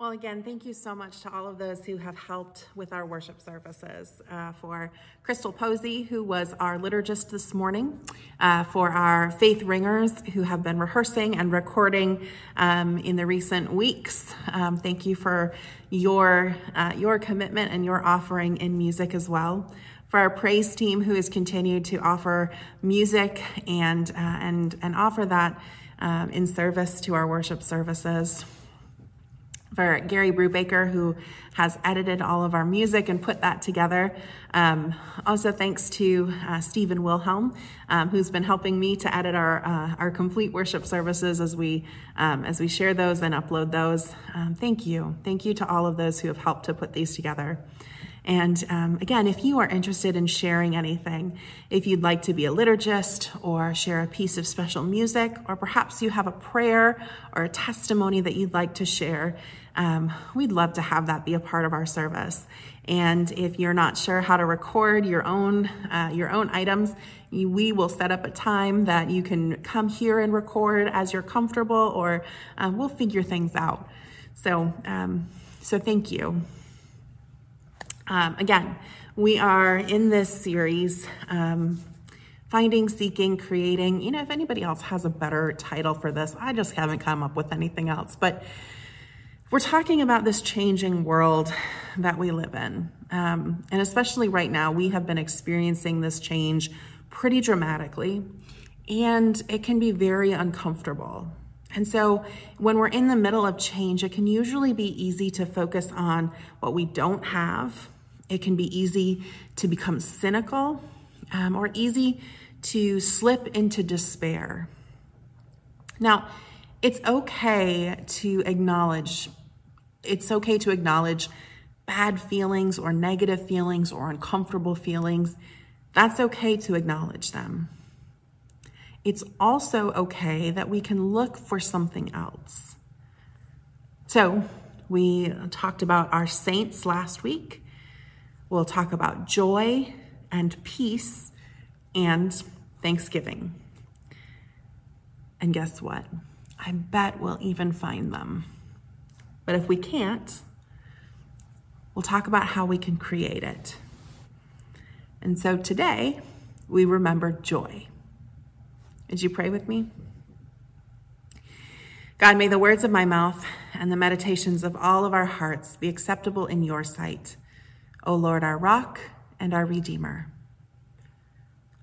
Well, again, thank you so much to all of those who have helped with our worship services. Uh, for Crystal Posey, who was our liturgist this morning, uh, for our faith ringers who have been rehearsing and recording um, in the recent weeks. Um, thank you for your uh, your commitment and your offering in music as well. For our praise team, who has continued to offer music and uh, and and offer that um, in service to our worship services for Gary Brubaker, who has edited all of our music and put that together. Um, also, thanks to uh, Stephen Wilhelm, um, who's been helping me to edit our uh, our complete worship services as we um, as we share those and upload those. Um, thank you, thank you to all of those who have helped to put these together. And um, again, if you are interested in sharing anything, if you'd like to be a liturgist or share a piece of special music, or perhaps you have a prayer or a testimony that you'd like to share, um, we'd love to have that be a part of our service. And if you're not sure how to record your own uh, your own items, we will set up a time that you can come here and record as you're comfortable, or um, we'll figure things out. So, um, so thank you. Um, again, we are in this series. Um, finding, seeking, creating. You know, if anybody else has a better title for this, I just haven't come up with anything else. But we're talking about this changing world that we live in. Um, and especially right now, we have been experiencing this change pretty dramatically, and it can be very uncomfortable. And so, when we're in the middle of change, it can usually be easy to focus on what we don't have. It can be easy to become cynical um, or easy to slip into despair. Now, it's okay to acknowledge it's okay to acknowledge bad feelings or negative feelings or uncomfortable feelings. That's okay to acknowledge them. It's also okay that we can look for something else. So, we talked about our saints last week. We'll talk about joy and peace and thanksgiving. And guess what? I bet we'll even find them. But if we can't, we'll talk about how we can create it. And so today, we remember joy. Would you pray with me? God, may the words of my mouth and the meditations of all of our hearts be acceptable in your sight, O Lord, our rock and our redeemer.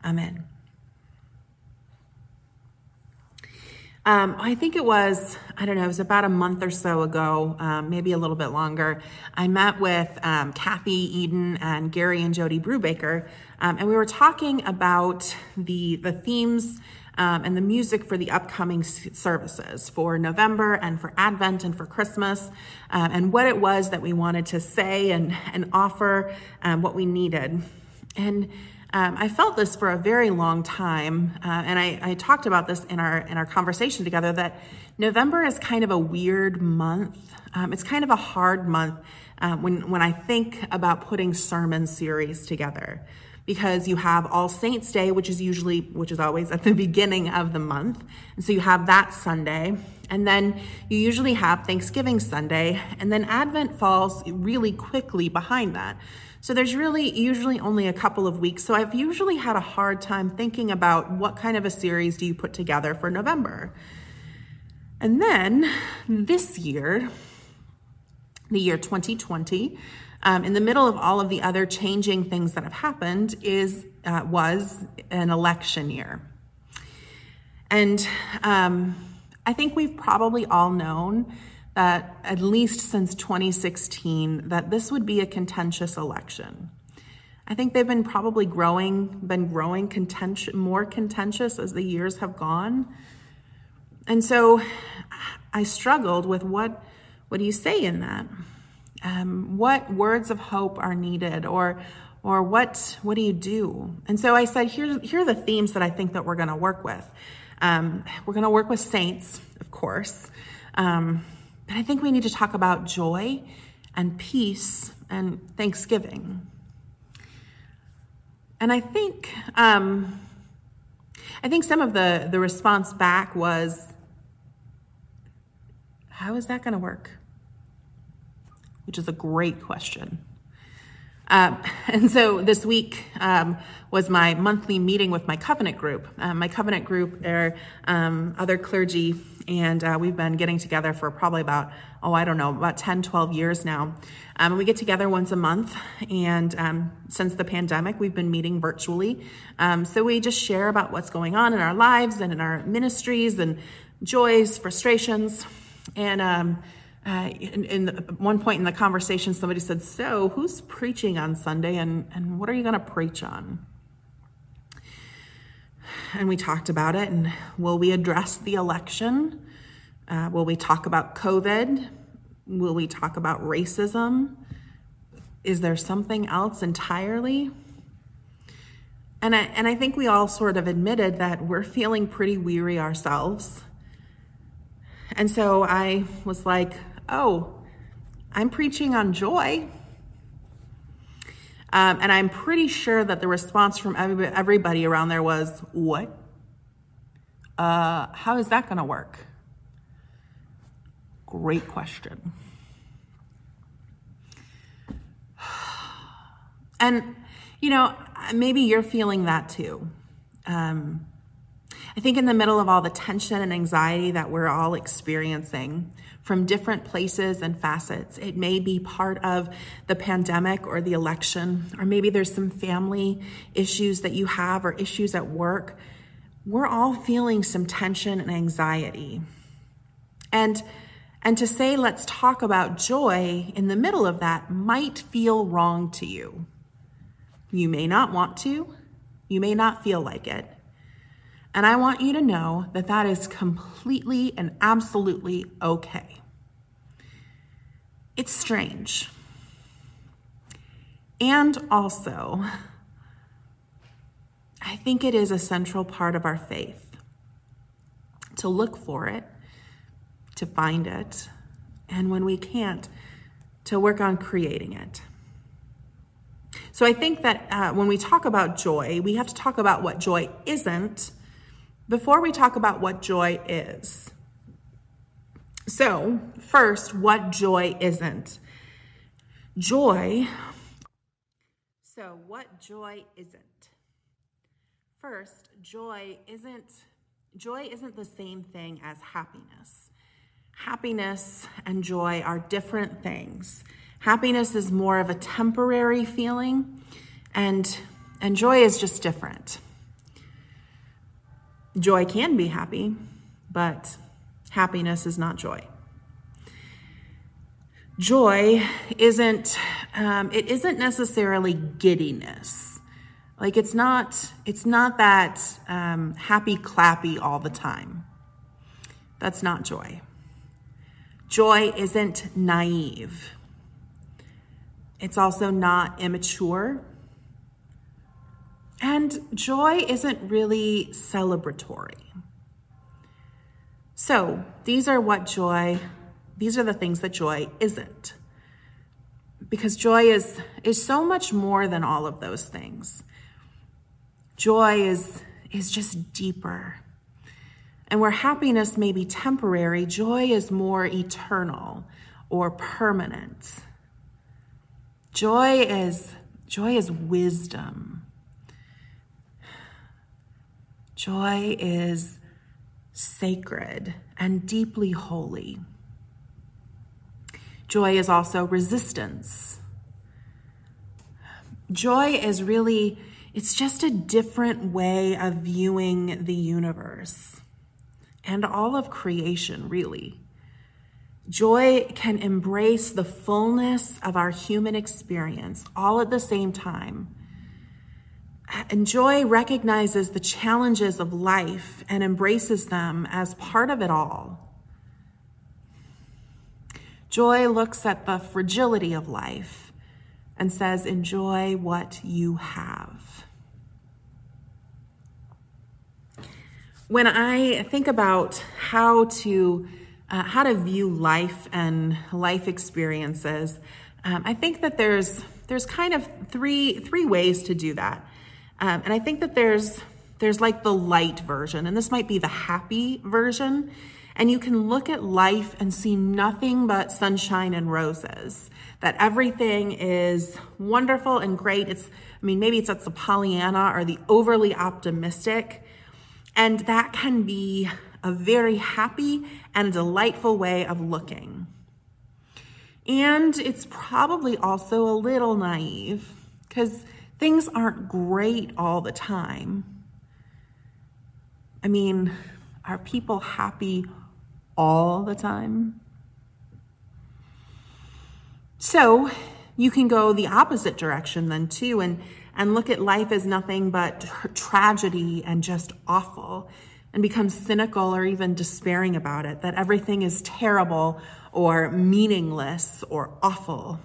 Amen. Um, I think it was, I don't know, it was about a month or so ago, um, maybe a little bit longer. I met with um, Kathy Eden and Gary and Jody Brubaker, um, and we were talking about the, the themes um, and the music for the upcoming services for November and for Advent and for Christmas, um, and what it was that we wanted to say and, and offer, what we needed. And um, I felt this for a very long time, uh, and I, I, talked about this in our in our conversation together. That November is kind of a weird month. Um, it's kind of a hard month uh, when when I think about putting sermon series together, because you have All Saints Day, which is usually which is always at the beginning of the month, and so you have that Sunday. And then you usually have Thanksgiving Sunday, and then Advent falls really quickly behind that. So there's really usually only a couple of weeks. So I've usually had a hard time thinking about what kind of a series do you put together for November. And then this year, the year 2020, um, in the middle of all of the other changing things that have happened, is uh, was an election year. And um, I think we've probably all known that at least since 2016 that this would be a contentious election. I think they've been probably growing, been growing contentious, more contentious as the years have gone. And so I struggled with what, what do you say in that? Um, what words of hope are needed or, or what, what do you do? And so I said, here, here are the themes that I think that we're going to work with. Um, we're going to work with saints, of course. Um, but I think we need to talk about joy and peace and thanksgiving. And I think um, I think some of the the response back was, "How is that going to work? Which is a great question. Um, and so this week um, was my monthly meeting with my covenant group. Um, my covenant group are um, other clergy, and uh, we've been getting together for probably about, oh, I don't know, about 10, 12 years now. Um, we get together once a month, and um, since the pandemic, we've been meeting virtually. so we just share about what's going on in our lives and in our ministries and joys, frustrations, and uh, in, in the, one point in the conversation, somebody said, So, who's preaching on Sunday and, and what are you going to preach on? And we talked about it. And will we address the election? Uh, will we talk about COVID? Will we talk about racism? Is there something else entirely? And I, and I think we all sort of admitted that we're feeling pretty weary ourselves. And so I was like, oh, I'm preaching on joy. Um, and I'm pretty sure that the response from everybody around there was, What? Uh, how is that going to work? Great question. And, you know, maybe you're feeling that too. Um, I think in the middle of all the tension and anxiety that we're all experiencing, from different places and facets. It may be part of the pandemic or the election, or maybe there's some family issues that you have or issues at work. We're all feeling some tension and anxiety. And and to say, let's talk about joy in the middle of that might feel wrong to you. You may not want to, you may not feel like it. And I want you to know that that is completely and absolutely okay. It's strange. And also, I think it is a central part of our faith to look for it, to find it, and when we can't, to work on creating it. So I think that uh, when we talk about joy, we have to talk about what joy isn't before we talk about what joy is. So, first, what joy isn't. Joy. So, what joy isn't? First, joy isn't joy isn't the same thing as happiness. Happiness and joy are different things. Happiness is more of a temporary feeling and and joy is just different. Joy can be happy, but happiness is not joy. Joy isn't um, it isn't necessarily giddiness. Like it's not it's not that um, happy clappy all the time. That's not joy. Joy isn't naive. It's also not immature. And joy isn't really celebratory. So, these are what joy, these are the things that joy isn't. Because joy is, is so much more than all of those things. Joy is, is just deeper. And where happiness may be temporary, joy is more eternal or permanent. Joy is joy is wisdom. Joy is sacred and deeply holy. Joy is also resistance. Joy is really, it's just a different way of viewing the universe and all of creation, really. Joy can embrace the fullness of our human experience all at the same time and joy recognizes the challenges of life and embraces them as part of it all. Joy looks at the fragility of life and says, Enjoy what you have. When I think about how to uh, how to view life and life experiences, um, I think that there's there's kind of three three ways to do that. Um, and I think that there's there's like the light version, and this might be the happy version. And you can look at life and see nothing but sunshine and roses, that everything is wonderful and great. It's, I mean, maybe it's that's the Pollyanna or the overly optimistic. And that can be a very happy and delightful way of looking. And it's probably also a little naive because things aren't great all the time. I mean, are people happy all the time? So you can go the opposite direction then too and, and look at life as nothing but tragedy and just awful and become cynical or even despairing about it, that everything is terrible or meaningless or awful.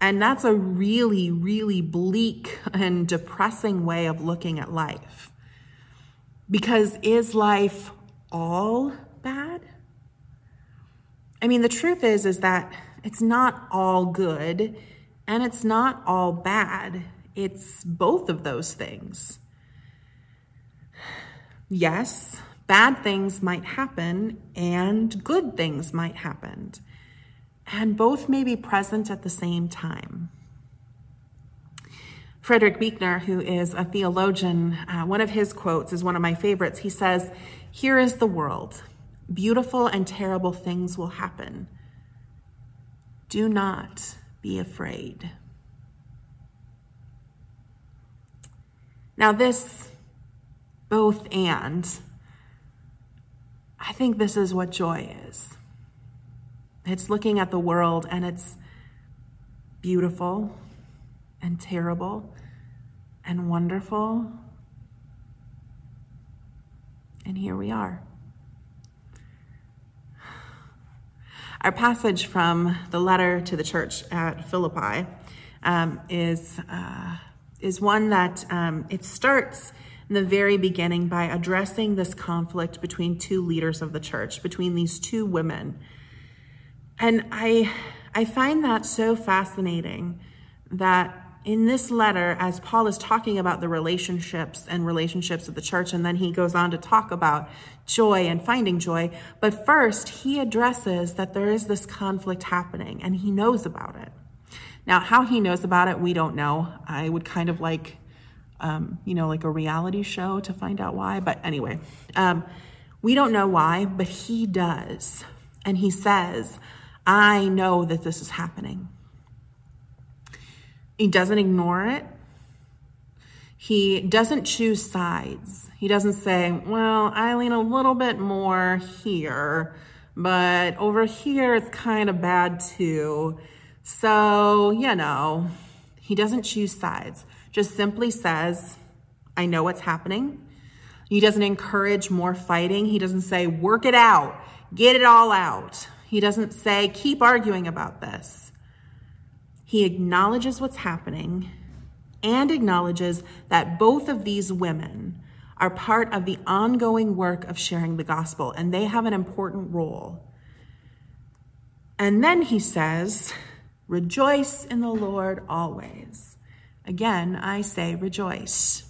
And that's a really, really bleak and depressing way of looking at life. Because is life all bad? I mean, the truth is, is that it's not all good and it's not all bad. It's both of those things. Yes, bad things might happen and good things might happen. And both may be present at the same time. Frederick Buechner, who is a theologian, uh, one of his quotes is one of my favorites. He says, Here is the world. Beautiful and terrible things will happen. Do not be afraid. Now, this both and, I think this is what joy is. It's looking at the world and it's beautiful and terrible and wonderful. And here we are. Our passage from the letter to the church at Philippi um, is, uh, is one that um, it starts in the very beginning by addressing this conflict between two leaders of the church, between these two women. And I, I find that so fascinating that in this letter, as Paul is talking about the relationships and relationships of the church, and then he goes on to talk about joy and finding joy. But first, he addresses that there is this conflict happening and he knows about it. Now, how he knows about it, we don't know. I would kind of like, um, you know, like a reality show to find out why. But anyway, um, we don't know why, but he does. And he says, I know that this is happening. He doesn't ignore it. He doesn't choose sides. He doesn't say, well, I lean a little bit more here, but over here it's kind of bad too. So, you know, he doesn't choose sides. Just simply says, I know what's happening. He doesn't encourage more fighting. He doesn't say, work it out, get it all out. He doesn't say, keep arguing about this. He acknowledges what's happening and acknowledges that both of these women are part of the ongoing work of sharing the gospel, and they have an important role. And then he says, Rejoice in the Lord always. Again, I say rejoice.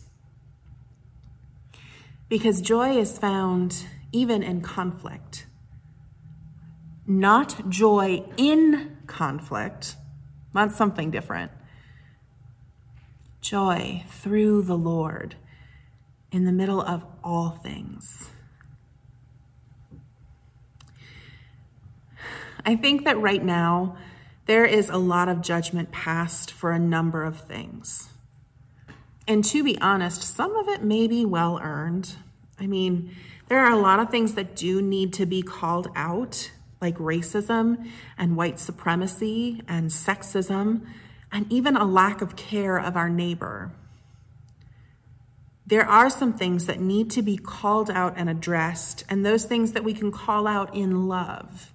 Because joy is found even in conflict. Not joy in conflict, that's something different. Joy through the Lord in the middle of all things. I think that right now there is a lot of judgment passed for a number of things. And to be honest, some of it may be well earned. I mean, there are a lot of things that do need to be called out like racism and white supremacy and sexism, and even a lack of care of our neighbor. There are some things that need to be called out and addressed, and those things that we can call out in love.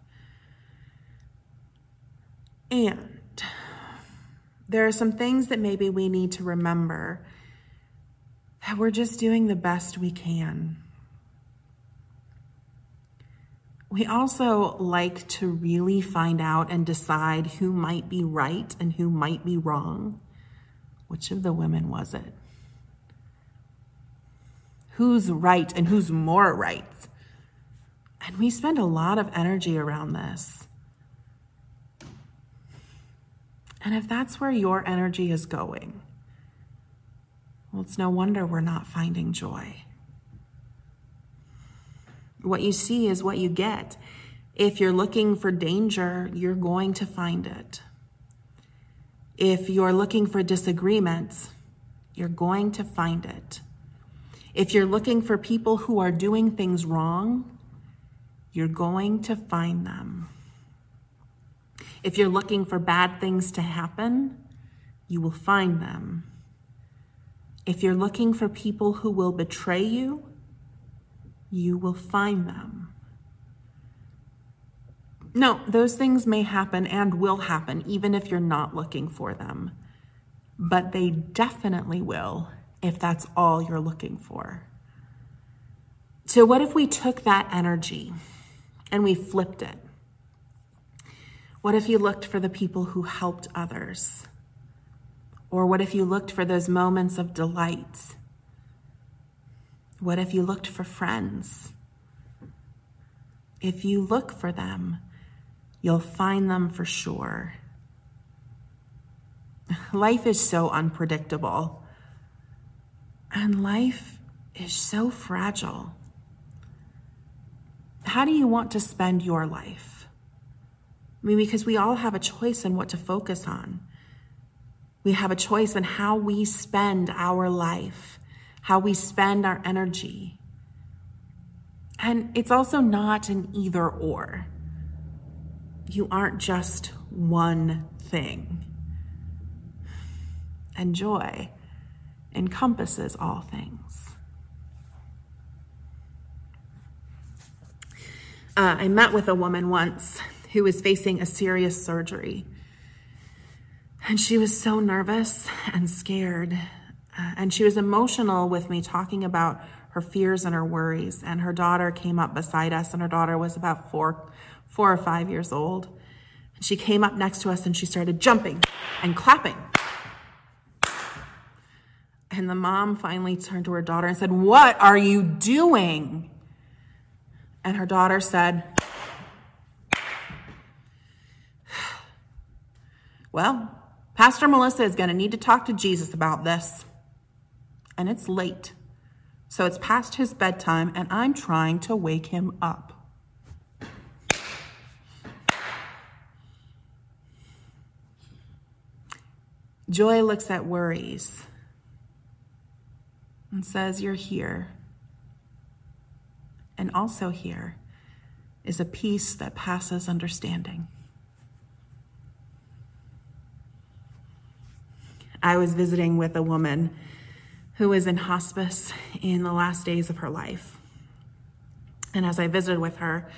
And there are some things that maybe we need to remember that we're just doing the best we can. We also like to really find out and decide who might be right and who might be wrong. Which of the women was it? Who's right and who's more right? And we spend a lot of energy around this. And if that's where your energy is going, well, it's no wonder we're not finding joy. What you see is what you get. If you're looking for danger, you're going to find it. If you're looking for disagreements, you're going to find it. If you're looking for people who are doing things wrong, you're going to find them. If you're looking for bad things to happen, you will find them. If you're looking for people who will betray you, you will find them. No, those things may happen and will happen even if you're not looking for them. But they definitely will if that's all you're looking for. So, what if we took that energy and we flipped it? What if you looked for the people who helped others? Or what if you looked for those moments of delight? What if you looked for friends? If you look for them, you'll find them for sure. Life is so unpredictable, and life is so fragile. How do you want to spend your life? I mean, because we all have a choice in what to focus on. We have a choice in how we spend our life, how we spend our energy. And it's also not an either or. You aren't just one thing. And joy encompasses all things. Uh, I met with a woman once who was facing a serious surgery. And she was so nervous and scared. Uh, and she was emotional with me talking about her fears and her worries. And her daughter came up beside us, and her daughter was about four, four or five years old. And she came up next to us and she started jumping and clapping. And the mom finally turned to her daughter and said, What are you doing? And her daughter said, Well, Pastor Melissa is going to need to talk to Jesus about this. And it's late. So it's past his bedtime, and I'm trying to wake him up. Joy looks at worries and says, You're here. And also here is a peace that passes understanding. I was visiting with a woman who was in hospice in the last days of her life. And as I visited with her,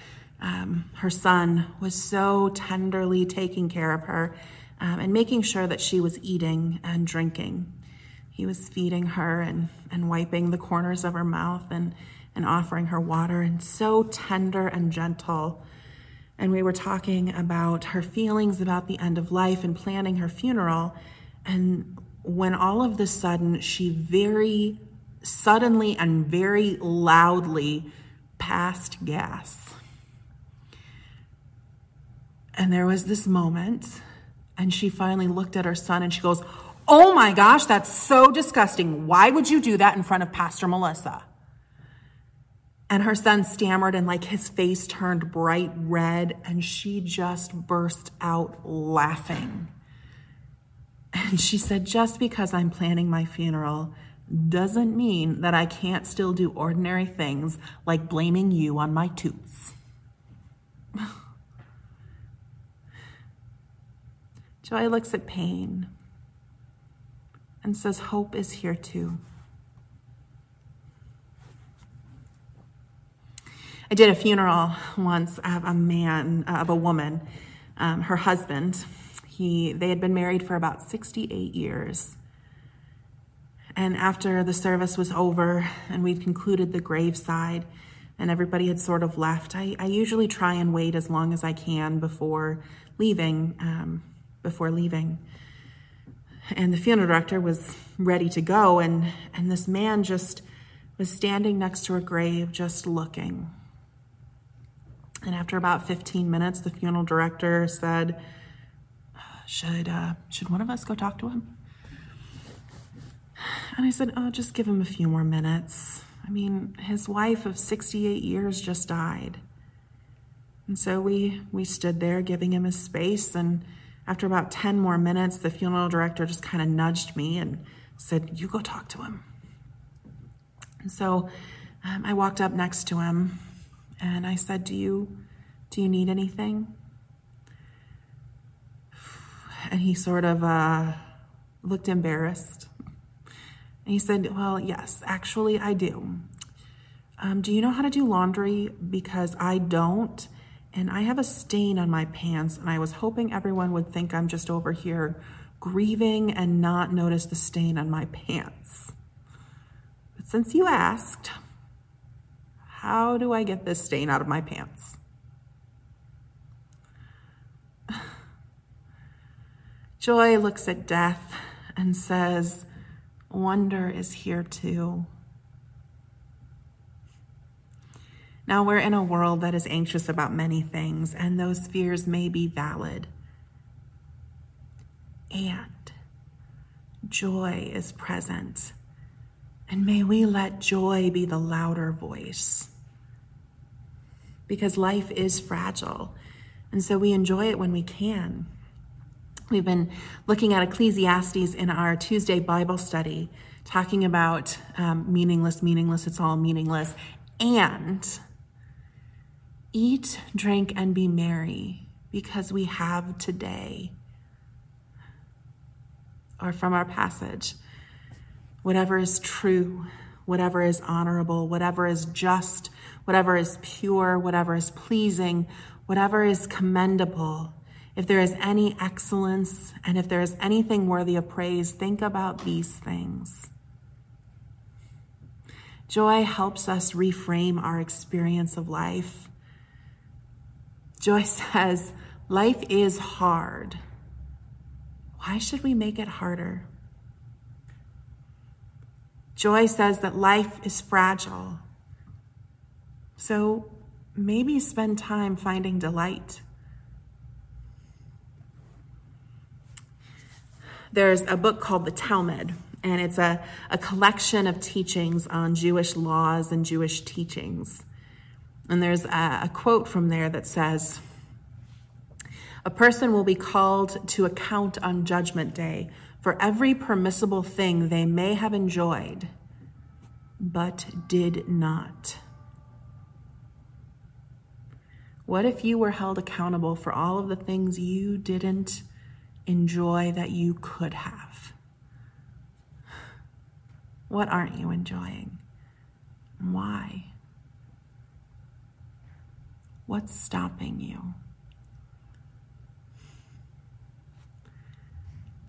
um, her son was so tenderly taking care of her um, and making sure that she was eating and drinking. He was feeding her and, and wiping the corners of her mouth and, and offering her water, and so tender and gentle. And we were talking about her feelings about the end of life and planning her funeral. And when all of the sudden she very suddenly and very loudly passed gas. And there was this moment, and she finally looked at her son and she goes, Oh my gosh, that's so disgusting. Why would you do that in front of Pastor Melissa? And her son stammered and like his face turned bright red, and she just burst out laughing. And she said, Just because I'm planning my funeral doesn't mean that I can't still do ordinary things like blaming you on my toots. Joy looks at pain and says, Hope is here too. I did a funeral once of a man, of a woman, um, her husband he, they had been married for about 68 years. And after the service was over and we'd concluded the graveside and everybody had sort of left, I, I usually try and wait as long as I can before leaving. Um, before leaving. And the funeral director was ready to go, and, and this man just was standing next to her grave, just looking. And after about 15 minutes, the funeral director said, should, uh, should one of us go talk to him? And I said, Oh, just give him a few more minutes. I mean, his wife of 68 years just died. And so we, we stood there giving him his space. And after about 10 more minutes, the funeral director just kind of nudged me and said, You go talk to him. And so um, I walked up next to him and I said, Do you, do you need anything? And he sort of uh, looked embarrassed. And he said, Well, yes, actually, I do. Um, do you know how to do laundry? Because I don't. And I have a stain on my pants, and I was hoping everyone would think I'm just over here grieving and not notice the stain on my pants. But since you asked, how do I get this stain out of my pants? Joy looks at death and says, Wonder is here too. Now, we're in a world that is anxious about many things, and those fears may be valid. And joy is present. And may we let joy be the louder voice. Because life is fragile, and so we enjoy it when we can. We've been looking at Ecclesiastes in our Tuesday Bible study, talking about um, meaningless, meaningless, it's all meaningless, and eat, drink, and be merry because we have today. Or from our passage, whatever is true, whatever is honorable, whatever is just, whatever is pure, whatever is pleasing, whatever is commendable if there is any excellence and if there is anything worthy of praise, think about these things. Joy helps us reframe our experience of life. Joy says, Life is hard. Why should we make it harder? Joy says that life is fragile. So maybe spend time finding delight. There's a book called the Talmud, and it's a, a collection of teachings on Jewish laws and Jewish teachings. And there's a, a quote from there that says, A person will be called to account on Judgment Day for every permissible thing they may have enjoyed, but did not. What if you were held accountable for all of the things you didn't enjoy that you could have? What aren't you enjoying? Why? What's stopping you?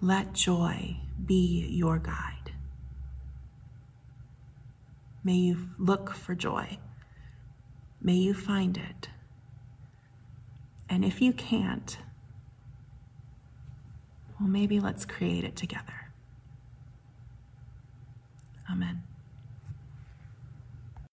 Let joy be your guide. May you look for joy. May you find it. And if you can't, well, maybe let's create it together. Amen.